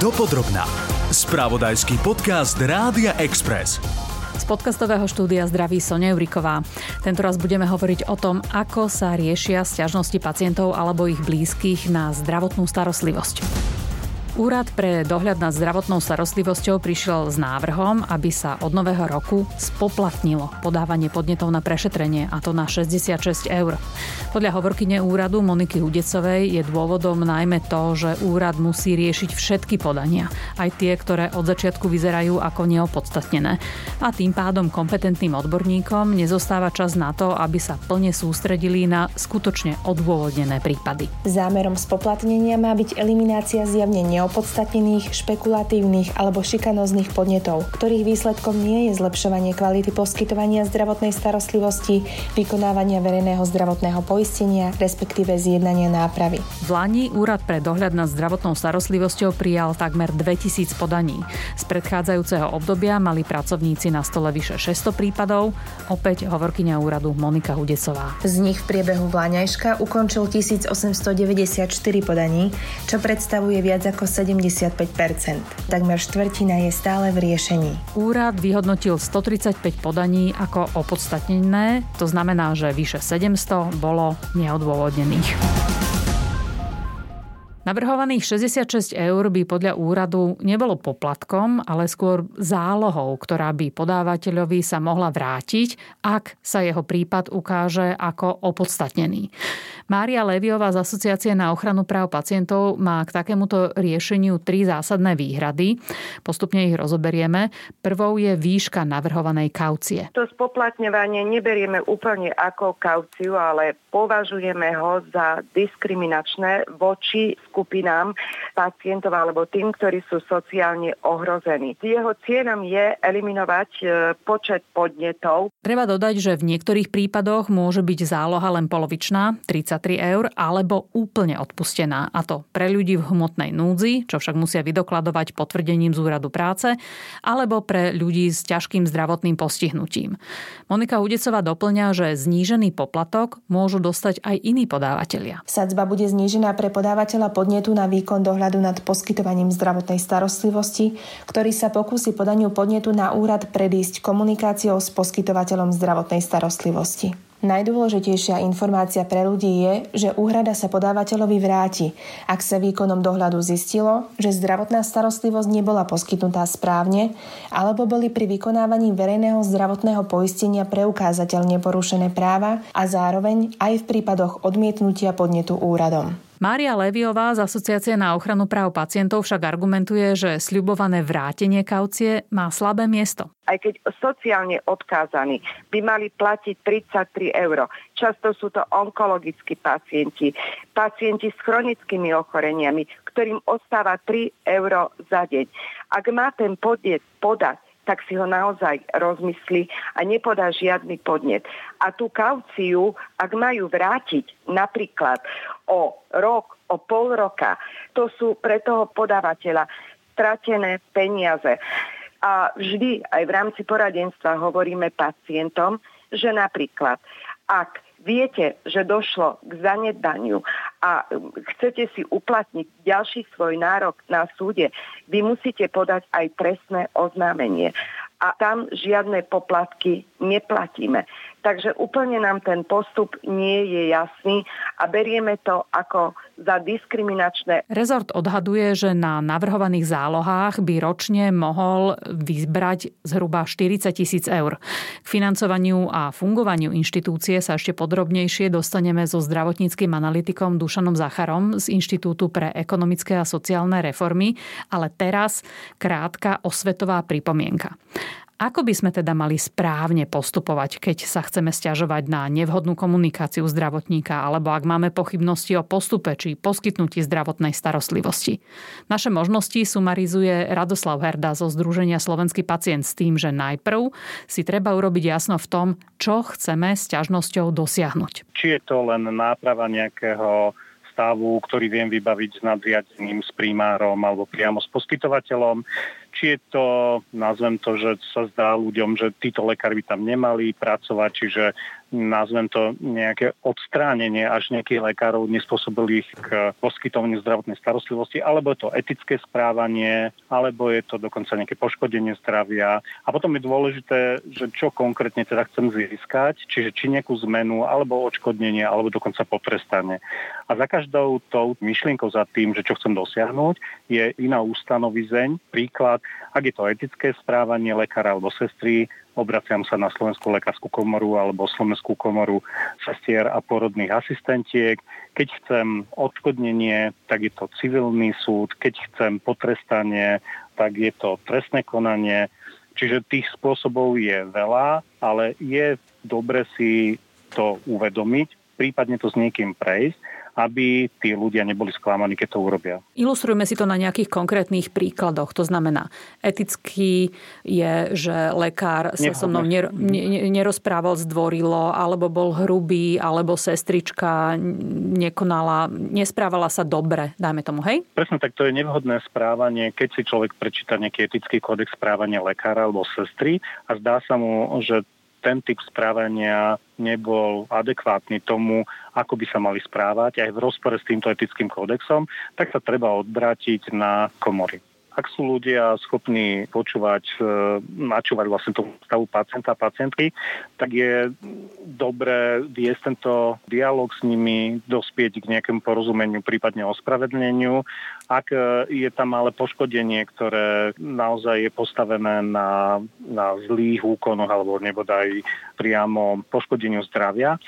Dopodrobná. Spravodajský podcast Rádia Express. Z podcastového štúdia zdraví Sonia Juriková. Tento raz budeme hovoriť o tom, ako sa riešia stiažnosti pacientov alebo ich blízkych na zdravotnú starostlivosť. Úrad pre dohľad nad zdravotnou starostlivosťou prišiel s návrhom, aby sa od nového roku spoplatnilo podávanie podnetov na prešetrenie, a to na 66 eur. Podľa hovorkyne úradu Moniky Hudecovej je dôvodom najmä to, že úrad musí riešiť všetky podania, aj tie, ktoré od začiatku vyzerajú ako neopodstatnené. A tým pádom kompetentným odborníkom nezostáva čas na to, aby sa plne sústredili na skutočne odôvodnené prípady. Zámerom spoplatnenia má byť eliminácia zjavne neopodstatnených, špekulatívnych alebo šikanóznych podnetov, ktorých výsledkom nie je zlepšovanie kvality poskytovania zdravotnej starostlivosti, vykonávania verejného zdravotného poistenia, respektíve zjednania nápravy. V Lani Úrad pre dohľad nad zdravotnou starostlivosťou prijal takmer 2000 podaní. Z predchádzajúceho obdobia mali pracovníci na stole vyše 600 prípadov, opäť hovorkyňa úradu Monika Hudecová. Z nich v priebehu Vláňajška ukončil 1894 podaní, čo predstavuje viac ako 75% Takmer štvrtina je stále v riešení. Úrad vyhodnotil 135 podaní ako opodstatnené, to znamená, že vyše 700 bolo neodôvodnených. Navrhovaných 66 eur by podľa úradu nebolo poplatkom, ale skôr zálohou, ktorá by podávateľovi sa mohla vrátiť, ak sa jeho prípad ukáže ako opodstatnený. Mária Leviová z Asociácie na ochranu práv pacientov má k takémuto riešeniu tri zásadné výhrady. Postupne ich rozoberieme. Prvou je výška navrhovanej kaucie. To spoplatňovanie neberieme úplne ako kauciu, ale považujeme ho za diskriminačné voči skupinám pacientov alebo tým, ktorí sú sociálne ohrození. Jeho cieľom je eliminovať e, počet podnetov. Treba dodať, že v niektorých prípadoch môže byť záloha len polovičná, 33 eur, alebo úplne odpustená. A to pre ľudí v hmotnej núdzi, čo však musia vydokladovať potvrdením z úradu práce, alebo pre ľudí s ťažkým zdravotným postihnutím. Monika Hudecová doplňa, že znížený poplatok môžu dostať aj iní podávateľia. Sadzba bude znížená pre podávateľa podnetu na výkon dohľadu nad poskytovaním zdravotnej starostlivosti, ktorý sa pokusí podaniu podnetu na úrad predísť komunikáciou s poskytovateľom zdravotnej starostlivosti. Najdôležitejšia informácia pre ľudí je, že úhrada sa podávateľovi vráti, ak sa výkonom dohľadu zistilo, že zdravotná starostlivosť nebola poskytnutá správne alebo boli pri vykonávaní verejného zdravotného poistenia preukázateľne porušené práva a zároveň aj v prípadoch odmietnutia podnetu úradom. Mária Leviová z Asociácie na ochranu práv pacientov však argumentuje, že sľubované vrátenie kaucie má slabé miesto. Aj keď sociálne odkázaní by mali platiť 33 eur. Často sú to onkologickí pacienti, pacienti s chronickými ochoreniami, ktorým ostáva 3 eur za deň. Ak má ten podiet podať tak si ho naozaj rozmyslí a nepodá žiadny podnet. A tú kauciu, ak majú vrátiť napríklad o rok, o pol roka, to sú pre toho podávateľa stratené peniaze. A vždy aj v rámci poradenstva hovoríme pacientom, že napríklad ak viete, že došlo k zanedbaniu a um, chcete si uplatniť ďalší svoj nárok na súde, vy musíte podať aj trestné oznámenie. A tam žiadne poplatky neplatíme. Takže úplne nám ten postup nie je jasný a berieme to ako za diskriminačné. Rezort odhaduje, že na navrhovaných zálohách by ročne mohol vybrať zhruba 40 tisíc eur. K financovaniu a fungovaniu inštitúcie sa ešte podrobnejšie dostaneme so zdravotníckým analytikom Dušanom Zacharom z Inštitútu pre ekonomické a sociálne reformy, ale teraz krátka osvetová pripomienka. Ako by sme teda mali správne postupovať, keď sa chceme stiažovať na nevhodnú komunikáciu zdravotníka alebo ak máme pochybnosti o postupe či poskytnutí zdravotnej starostlivosti? Naše možnosti sumarizuje Radoslav Herda zo Združenia Slovenský pacient s tým, že najprv si treba urobiť jasno v tom, čo chceme s ťažnosťou dosiahnuť. Či je to len náprava nejakého stavu, ktorý viem vybaviť s nadriadeným, s primárom alebo priamo s poskytovateľom, je to, nazvem to, že sa zdá ľuďom, že títo lekári by tam nemali pracovať, čiže nazvem to nejaké odstránenie až nejakých lekárov nespôsobilých k poskytovaniu zdravotnej starostlivosti, alebo je to etické správanie, alebo je to dokonca nejaké poškodenie zdravia. A potom je dôležité, že čo konkrétne teda chcem získať, čiže či nejakú zmenu, alebo odškodnenie, alebo dokonca potrestanie. A za každou tou myšlienkou za tým, že čo chcem dosiahnuť, je iná ústanovizeň. Príklad, ak je to etické správanie lekára alebo sestry, obraciam sa na Slovenskú lekárskú komoru alebo Slovenskú komoru sestier a porodných asistentiek. Keď chcem odškodnenie, tak je to civilný súd. Keď chcem potrestanie, tak je to trestné konanie. Čiže tých spôsobov je veľa, ale je dobre si to uvedomiť, prípadne to s niekým prejsť aby tí ľudia neboli sklamaní, keď to urobia. Ilustrujme si to na nejakých konkrétnych príkladoch. To znamená, etický je, že lekár sa so mnou ner- nerozprával zdvorilo, alebo bol hrubý, alebo sestrička nekonala, nesprávala sa dobre, dajme tomu, hej? Presne tak, to je nevhodné správanie, keď si človek prečíta nejaký etický kódex správania lekára alebo sestry a zdá sa mu, že ten typ správania nebol adekvátny tomu, ako by sa mali správať, aj v rozpore s týmto etickým kódexom, tak sa treba odbrátiť na komory ak sú ľudia schopní počúvať, e, načúvať vlastne tomu stavu pacienta a pacientky, tak je dobré viesť tento dialog s nimi, dospieť k nejakému porozumeniu, prípadne ospravedlneniu. Ak e, je tam ale poškodenie, ktoré naozaj je postavené na, na zlých úkonoch alebo nebodaj priamo poškodeniu zdravia,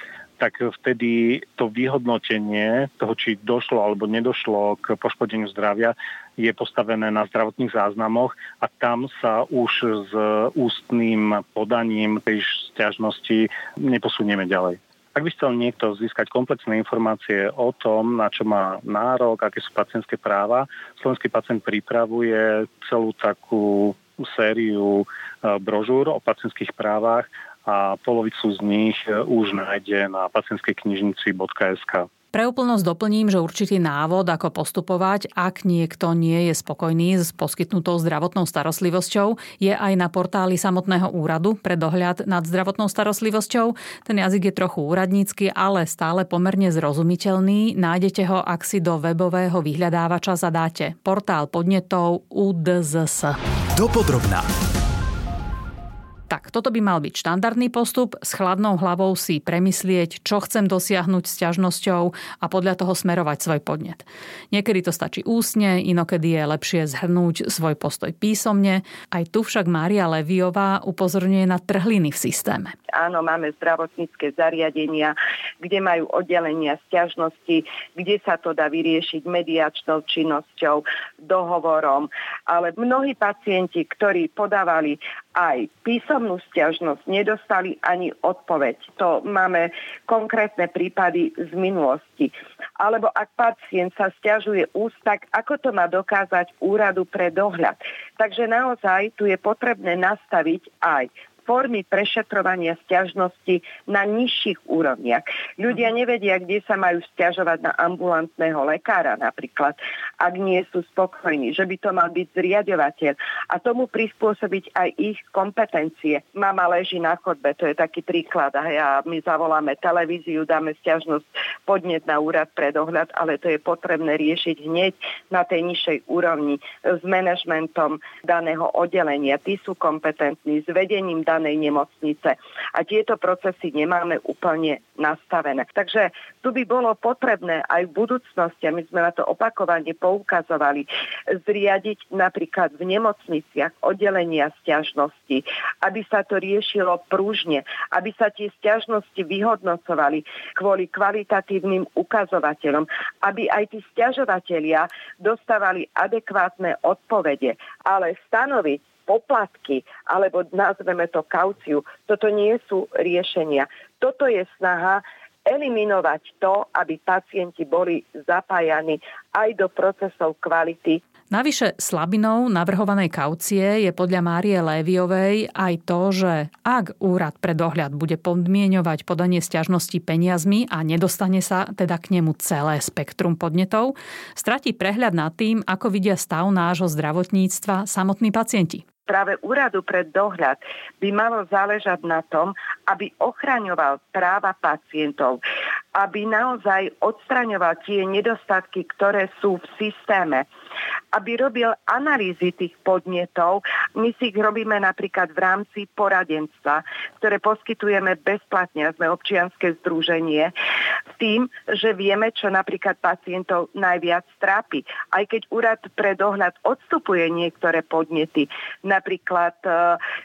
tak vtedy to vyhodnotenie toho, či došlo alebo nedošlo k poškodeniu zdravia, je postavené na zdravotných záznamoch a tam sa už s ústnym podaním tej stiažnosti neposunieme ďalej. Ak by chcel niekto získať komplexné informácie o tom, na čo má nárok, aké sú pacientské práva, slovenský pacient pripravuje celú takú sériu e, brožúr o pacientských právach a polovicu z nich e, už nájde na pacientskej knižnici.sk. Pre úplnosť doplním, že určitý návod, ako postupovať, ak niekto nie je spokojný s poskytnutou zdravotnou starostlivosťou, je aj na portáli samotného úradu pre dohľad nad zdravotnou starostlivosťou. Ten jazyk je trochu úradnícky, ale stále pomerne zrozumiteľný. Nájdete ho, ak si do webového vyhľadávača zadáte portál podnetov UDZS. Dopodrobná. Tak, toto by mal byť štandardný postup. S chladnou hlavou si premyslieť, čo chcem dosiahnuť s ťažnosťou a podľa toho smerovať svoj podnet. Niekedy to stačí úsne, inokedy je lepšie zhrnúť svoj postoj písomne. Aj tu však Mária Leviová upozorňuje na trhliny v systéme. Áno, máme zdravotnícke zariadenia, kde majú oddelenia sťažnosti, kde sa to dá vyriešiť mediačnou činnosťou, dohovorom. Ale mnohí pacienti, ktorí podávali aj písomnú stiažnosť, nedostali ani odpoveď. To máme konkrétne prípady z minulosti. Alebo ak pacient sa stiažuje ústak, ako to má dokázať úradu pre dohľad. Takže naozaj tu je potrebné nastaviť aj formy prešetrovania stiažnosti na nižších úrovniach. Ľudia mhm. nevedia, kde sa majú stiažovať na ambulantného lekára napríklad, ak nie sú spokojní, že by to mal byť zriadovateľ a tomu prispôsobiť aj ich kompetencie. Mama leží na chodbe, to je taký príklad a ja, my zavoláme televíziu, dáme stiažnosť podnet na úrad pre dohľad, ale to je potrebné riešiť hneď na tej nižšej úrovni s manažmentom daného oddelenia. Tí sú kompetentní, s vedením danej nemocnice. A tieto procesy nemáme úplne nastavené. Takže tu by bolo potrebné aj v budúcnosti, a my sme na to opakovane poukazovali, zriadiť napríklad v nemocniciach oddelenia stiažnosti, aby sa to riešilo prúžne, aby sa tie stiažnosti vyhodnocovali kvôli kvalitatívnym ukazovateľom, aby aj tí stiažovatelia dostávali adekvátne odpovede, ale stanoviť poplatky, alebo nazveme to kauciu, toto nie sú riešenia. Toto je snaha eliminovať to, aby pacienti boli zapájani aj do procesov kvality. Navyše slabinou navrhovanej kaucie je podľa Márie Léviovej aj to, že ak úrad pre dohľad bude podmienovať podanie stiažnosti peniazmi a nedostane sa teda k nemu celé spektrum podnetov, stratí prehľad nad tým, ako vidia stav nášho zdravotníctva samotní pacienti práve úradu pre dohľad by malo záležať na tom, aby ochraňoval práva pacientov, aby naozaj odstraňoval tie nedostatky, ktoré sú v systéme, aby robil analýzy tých podnetov. My si ich robíme napríklad v rámci poradenstva, ktoré poskytujeme bezplatne, sme občianske združenie, tým, že vieme, čo napríklad pacientov najviac trápi. Aj keď úrad pre dohľad odstupuje niektoré podnety, napríklad e,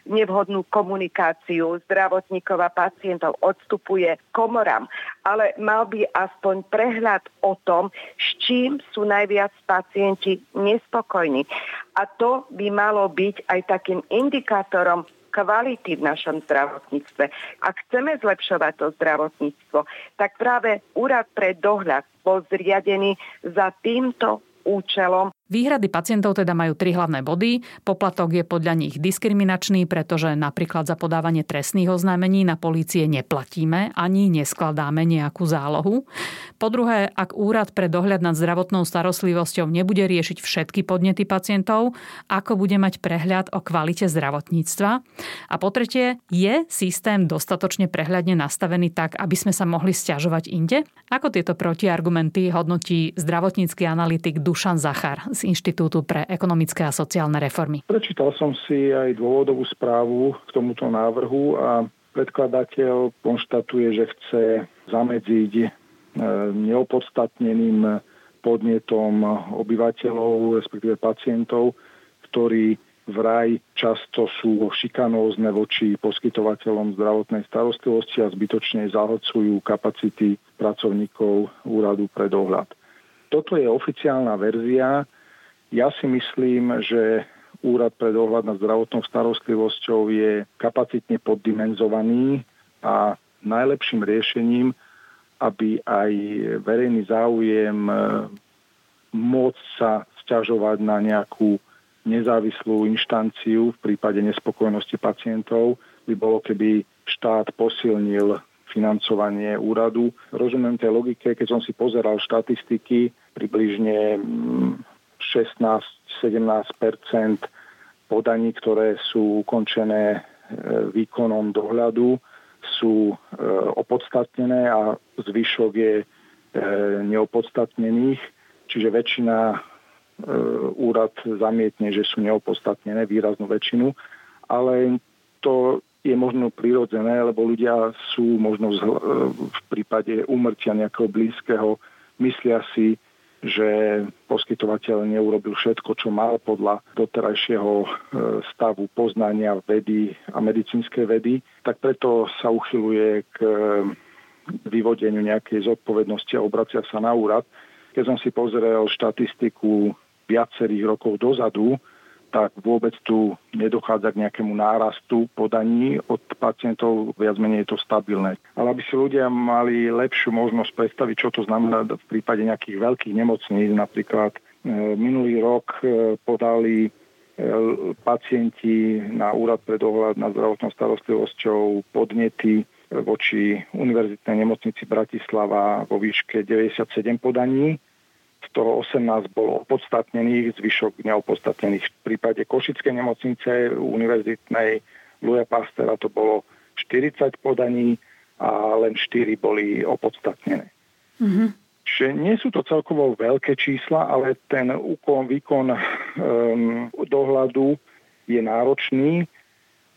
nevhodnú komunikáciu zdravotníkov a pacientov odstupuje komorám, ale mal by aspoň prehľad o tom, s čím sú najviac pacienti nespokojní. A to by malo byť aj takým indikátorom kvality v našom zdravotníctve. Ak chceme zlepšovať to zdravotníctvo, tak práve úrad pre dohľad bol zriadený za týmto účelom Výhrady pacientov teda majú tri hlavné body. Poplatok je podľa nich diskriminačný, pretože napríklad za podávanie trestných oznámení na polície neplatíme ani neskladáme nejakú zálohu. Po druhé, ak úrad pre dohľad nad zdravotnou starostlivosťou nebude riešiť všetky podnety pacientov, ako bude mať prehľad o kvalite zdravotníctva. A po tretie, je systém dostatočne prehľadne nastavený tak, aby sme sa mohli stiažovať inde? Ako tieto protiargumenty hodnotí zdravotnícky analytik Dušan Zachar z Inštitútu pre ekonomické a sociálne reformy. Prečítal som si aj dôvodovú správu k tomuto návrhu a predkladateľ konštatuje, že chce zamedziť e, neopodstatneným podnetom obyvateľov, respektíve pacientov, ktorí vraj často sú šikanózne voči poskytovateľom zdravotnej starostlivosti a zbytočne zahodcujú kapacity pracovníkov úradu pre dohľad. Toto je oficiálna verzia, ja si myslím, že Úrad pre dohľad nad zdravotnou starostlivosťou je kapacitne poddimenzovaný a najlepším riešením, aby aj verejný záujem e, môcť sa sťažovať na nejakú nezávislú inštanciu v prípade nespokojnosti pacientov by bolo, keby štát posilnil financovanie úradu. Rozumiem tej logike, keď som si pozeral štatistiky, približne mm, 16-17 podaní, ktoré sú ukončené e, výkonom dohľadu, sú e, opodstatnené a zvyšok je e, neopodstatnených, čiže väčšina úrad zamietne, že sú neopodstatnené, výraznú väčšinu, ale to je možno prirodzené, lebo ľudia sú možno v prípade umrtia nejakého blízkeho, myslia si, že poskytovateľ neurobil všetko, čo mal podľa doterajšieho e, stavu poznania vedy a medicínskej vedy, tak preto sa uchyluje k e, vyvodeniu nejakej zodpovednosti a obracia sa na úrad. Keď som si pozrel štatistiku viacerých rokov dozadu, tak vôbec tu nedochádza k nejakému nárastu podaní od pacientov, viac menej je to stabilné. Ale aby si ľudia mali lepšiu možnosť predstaviť, čo to znamená v prípade nejakých veľkých nemocníc, napríklad e, minulý rok e, podali e, pacienti na úrad pre dohľad nad zdravotnou starostlivosťou podnety voči Univerzitnej nemocnici Bratislava vo výške 97 podaní z toho 18 bolo opodstatnených, zvyšok neopodstatnených. V prípade Košickej nemocnice univerzitnej Luja Pastera to bolo 40 podaní a len 4 boli opodstatnené. Mm-hmm. Čiže nie sú to celkovo veľké čísla, ale ten úkon, výkon um, dohľadu je náročný.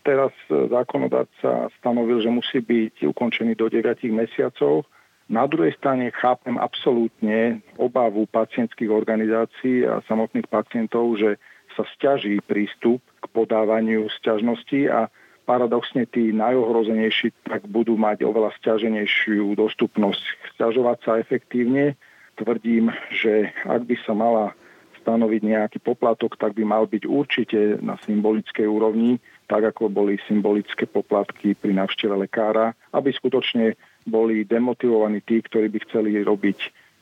Teraz zákonodárca stanovil, že musí byť ukončený do 9 mesiacov na druhej strane chápem absolútne obavu pacientských organizácií a samotných pacientov, že sa stiaží prístup k podávaniu sťažností a paradoxne tí najohrozenejší tak budú mať oveľa stiaženejšiu dostupnosť sťažovať sa efektívne. Tvrdím, že ak by sa mala stanoviť nejaký poplatok, tak by mal byť určite na symbolickej úrovni, tak ako boli symbolické poplatky pri návšteve lekára, aby skutočne boli demotivovaní tí, ktorí by chceli robiť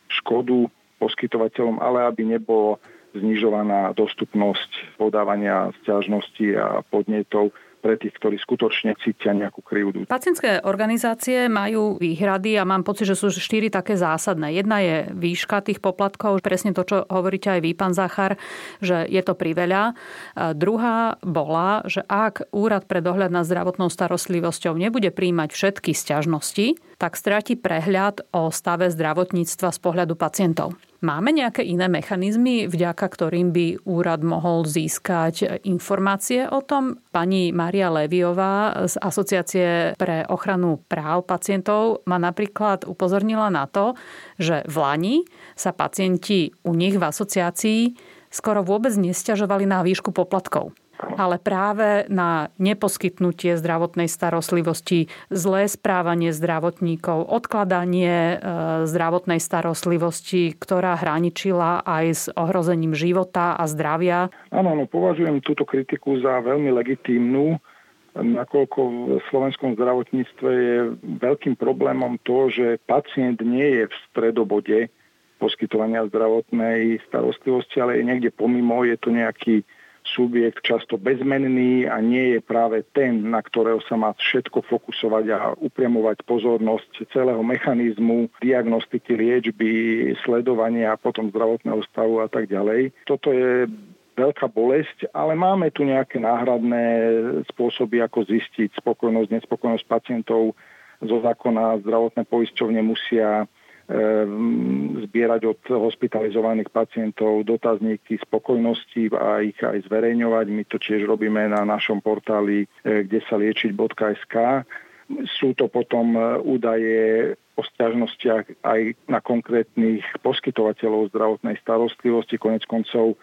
škodu poskytovateľom, ale aby nebolo znižovaná dostupnosť podávania stiažností a podnetov pre tých, ktorí skutočne cítia nejakú krivdu. Pacientské organizácie majú výhrady a mám pocit, že sú štyri také zásadné. Jedna je výška tých poplatkov, presne to, čo hovoríte aj vy, pán Zachar, že je to priveľa. Druhá bola, že ak Úrad pre dohľad nad zdravotnou starostlivosťou nebude príjmať všetky sťažnosti, tak stráti prehľad o stave zdravotníctva z pohľadu pacientov. Máme nejaké iné mechanizmy, vďaka ktorým by úrad mohol získať informácie o tom? Pani Maria Leviová z Asociácie pre ochranu práv pacientov ma napríklad upozornila na to, že v Lani sa pacienti u nich v asociácii skoro vôbec nestiažovali na výšku poplatkov ale práve na neposkytnutie zdravotnej starostlivosti, zlé správanie zdravotníkov, odkladanie e, zdravotnej starostlivosti, ktorá hraničila aj s ohrozením života a zdravia. Áno, no, považujem túto kritiku za veľmi legitímnu, nakoľko v slovenskom zdravotníctve je veľkým problémom to, že pacient nie je v stredobode poskytovania zdravotnej starostlivosti, ale je niekde pomimo, je to nejaký subjekt často bezmenný a nie je práve ten, na ktorého sa má všetko fokusovať a upriamovať pozornosť celého mechanizmu diagnostiky, liečby, sledovania a potom zdravotného stavu a tak ďalej. Toto je veľká bolesť, ale máme tu nejaké náhradné spôsoby, ako zistiť spokojnosť, nespokojnosť pacientov. Zo zákona zdravotné poisťovne musia zbierať od hospitalizovaných pacientov dotazníky spokojnosti a ich aj zverejňovať. My to tiež robíme na našom portáli, e, kde sa liečiť.sk. Sú to potom e, údaje o stiažnostiach aj na konkrétnych poskytovateľov zdravotnej starostlivosti. Konec koncov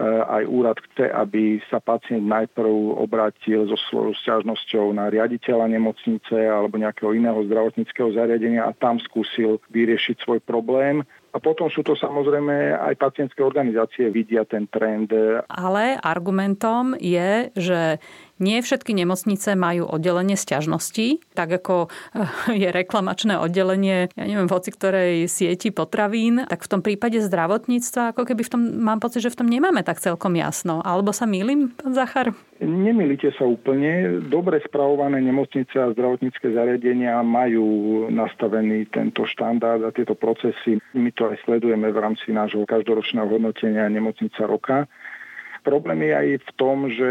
aj úrad chce, aby sa pacient najprv obrátil so svojou sťažnosťou na riaditeľa nemocnice alebo nejakého iného zdravotníckého zariadenia a tam skúsil vyriešiť svoj problém. A potom sú to samozrejme aj pacientské organizácie vidia ten trend. Ale argumentom je, že nie všetky nemocnice majú oddelenie sťažností, tak ako eh, je reklamačné oddelenie, ja neviem, v hoci ktorej sieti potravín, tak v tom prípade zdravotníctva, ako keby v tom, mám pocit, že v tom nemáme tak celkom jasno. Alebo sa mýlim, pán Zachar? Nemilíte sa úplne. Dobre spravované nemocnice a zdravotnícke zariadenia majú nastavený tento štandard a tieto procesy. My to aj sledujeme v rámci nášho každoročného hodnotenia nemocnica roka. Problém je aj v tom, že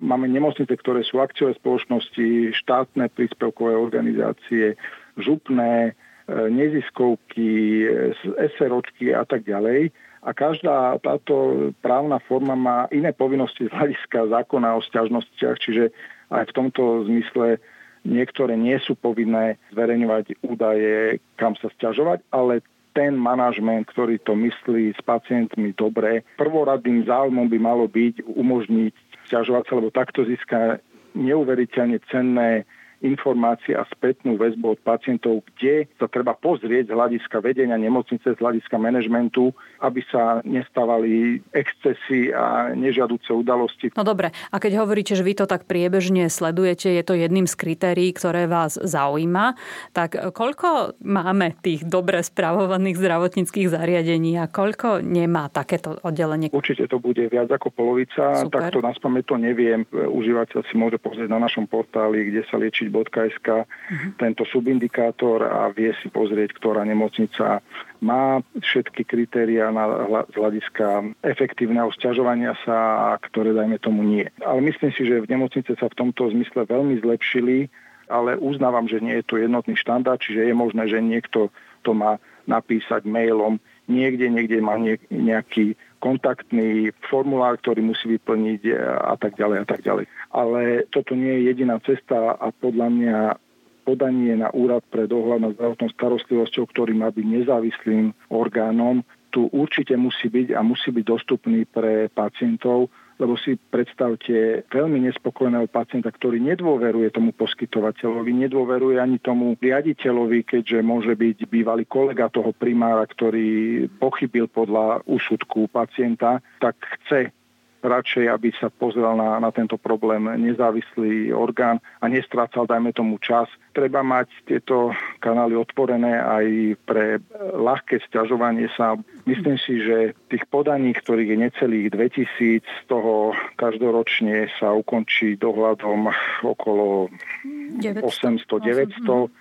máme nemocnice, ktoré sú akciové spoločnosti, štátne príspevkové organizácie, župné, e, neziskovky, SROčky a tak ďalej. A každá táto právna forma má iné povinnosti z hľadiska zákona o sťažnostiach, čiže aj v tomto zmysle niektoré nie sú povinné zverejňovať údaje, kam sa sťažovať, ale ten manažment, ktorý to myslí s pacientmi dobre. Prvoradným záujmom by malo byť umožniť sťažovať sa, lebo takto získa neuveriteľne cenné informácie a spätnú väzbu od pacientov, kde sa treba pozrieť z hľadiska vedenia nemocnice, z hľadiska manažmentu, aby sa nestávali excesy a nežiaduce udalosti. No dobre, a keď hovoríte, že vy to tak priebežne sledujete, je to jedným z kritérií, ktoré vás zaujíma, tak koľko máme tých dobre spravovaných zdravotníckých zariadení a koľko nemá takéto oddelenie? Určite to bude viac ako polovica, Super. takto na to neviem. Užívateľ si môže pozrieť na našom portáli, kde sa lieči nemocnic.sk uh-huh. tento subindikátor a vie si pozrieť, ktorá nemocnica má všetky kritéria na, z hľadiska efektívneho sťažovania sa, a ktoré dajme tomu nie. Ale myslím si, že v nemocnice sa v tomto zmysle veľmi zlepšili, ale uznávam, že nie je to jednotný štandard, čiže je možné, že niekto to má napísať mailom niekde, niekde má nejaký kontaktný formulár, ktorý musí vyplniť a tak ďalej a tak ďalej. Ale toto nie je jediná cesta a podľa mňa podanie na úrad pre dohľad nad zdravotnou starostlivosťou, ktorý má byť nezávislým orgánom, tu určite musí byť a musí byť dostupný pre pacientov, lebo si predstavte veľmi nespokojného pacienta, ktorý nedôveruje tomu poskytovateľovi, nedôveruje ani tomu riaditeľovi, keďže môže byť bývalý kolega toho primára, ktorý pochybil podľa úsudku pacienta, tak chce radšej, aby sa pozrel na, na tento problém nezávislý orgán a nestrácal, dajme tomu, čas. Treba mať tieto kanály otvorené aj pre ľahké sťažovanie sa. Myslím si, že tých podaní, ktorých je necelých 2000, z toho každoročne sa ukončí dohľadom okolo 800-900.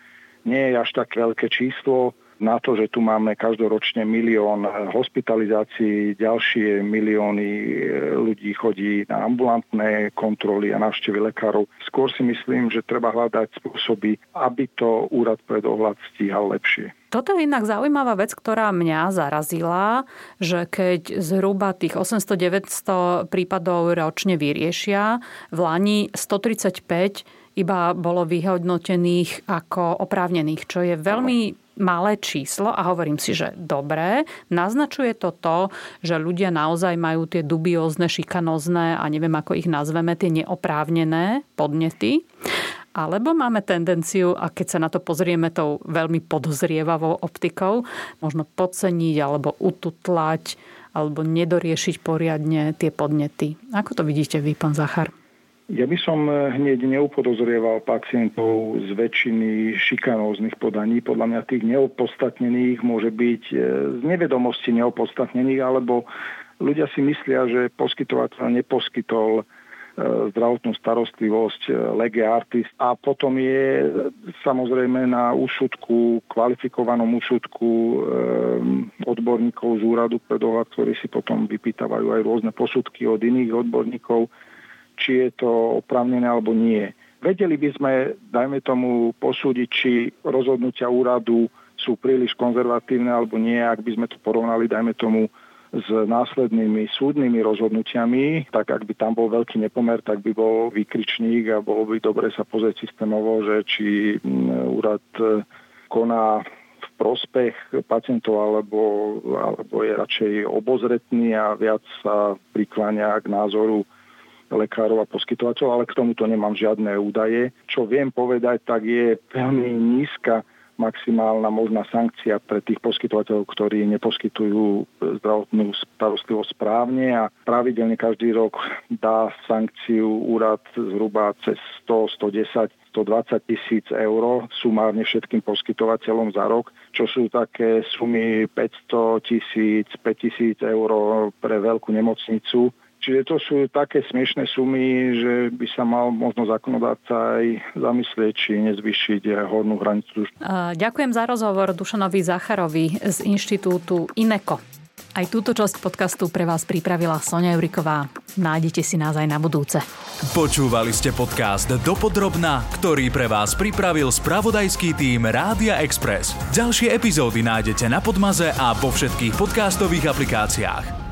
Nie je až tak veľké číslo na to, že tu máme každoročne milión hospitalizácií, ďalšie milióny e, ľudí chodí na ambulantné kontroly a návštevy lekárov. Skôr si myslím, že treba hľadať spôsoby, aby to úrad pre dohľad stíhal lepšie. Toto je inak zaujímavá vec, ktorá mňa zarazila, že keď zhruba tých 800-900 prípadov ročne vyriešia, v Lani 135 iba bolo vyhodnotených ako oprávnených, čo je veľmi malé číslo a hovorím si, že dobré, naznačuje to to, že ľudia naozaj majú tie dubiózne, šikanozné a neviem ako ich nazveme, tie neoprávnené podnety. Alebo máme tendenciu, a keď sa na to pozrieme tou veľmi podozrievavou optikou, možno podceniť alebo ututlať alebo nedoriešiť poriadne tie podnety. Ako to vidíte vy, pán Zachar? Ja by som eh, hneď neupodozrieval pacientov z väčšiny šikanóznych podaní. Podľa mňa tých neopodstatnených môže byť eh, z nevedomosti neopodstatnených, alebo ľudia si myslia, že poskytovateľ neposkytol eh, zdravotnú starostlivosť lege artis a potom je samozrejme na úsudku, kvalifikovanom úsudku odborníkov z úradu pre dohľad, ktorí si potom vypýtavajú aj rôzne posudky od iných odborníkov či je to oprávnené alebo nie. Vedeli by sme, dajme tomu, posúdiť, či rozhodnutia úradu sú príliš konzervatívne alebo nie, ak by sme to porovnali, dajme tomu, s následnými súdnymi rozhodnutiami, tak ak by tam bol veľký nepomer, tak by bol výkričník a bolo by dobre sa pozrieť systémovo, že či mm, úrad e, koná v prospech pacientov alebo, alebo je radšej obozretný a viac sa prikláňa k názoru lekárov a poskytovateľov, ale k tomuto nemám žiadne údaje. Čo viem povedať, tak je veľmi nízka maximálna možná sankcia pre tých poskytovateľov, ktorí neposkytujú zdravotnú starostlivosť správne a pravidelne každý rok dá sankciu úrad zhruba cez 100, 110 120 tisíc eur sumárne všetkým poskytovateľom za rok, čo sú také sumy 500 tisíc, 5 tisíc eur pre veľkú nemocnicu Čiže to sú také smiešné sumy, že by sa mal možno zákonodáca aj zamyslieť, či nezvyšiť hornú hranicu. Ďakujem za rozhovor Dušanovi Zacharovi z inštitútu INECO. Aj túto časť podcastu pre vás pripravila Sonia Juriková. Nájdete si nás aj na budúce. Počúvali ste podcast Dopodrobna, ktorý pre vás pripravil spravodajský tým Rádia Express. Ďalšie epizódy nájdete na Podmaze a vo všetkých podcastových aplikáciách.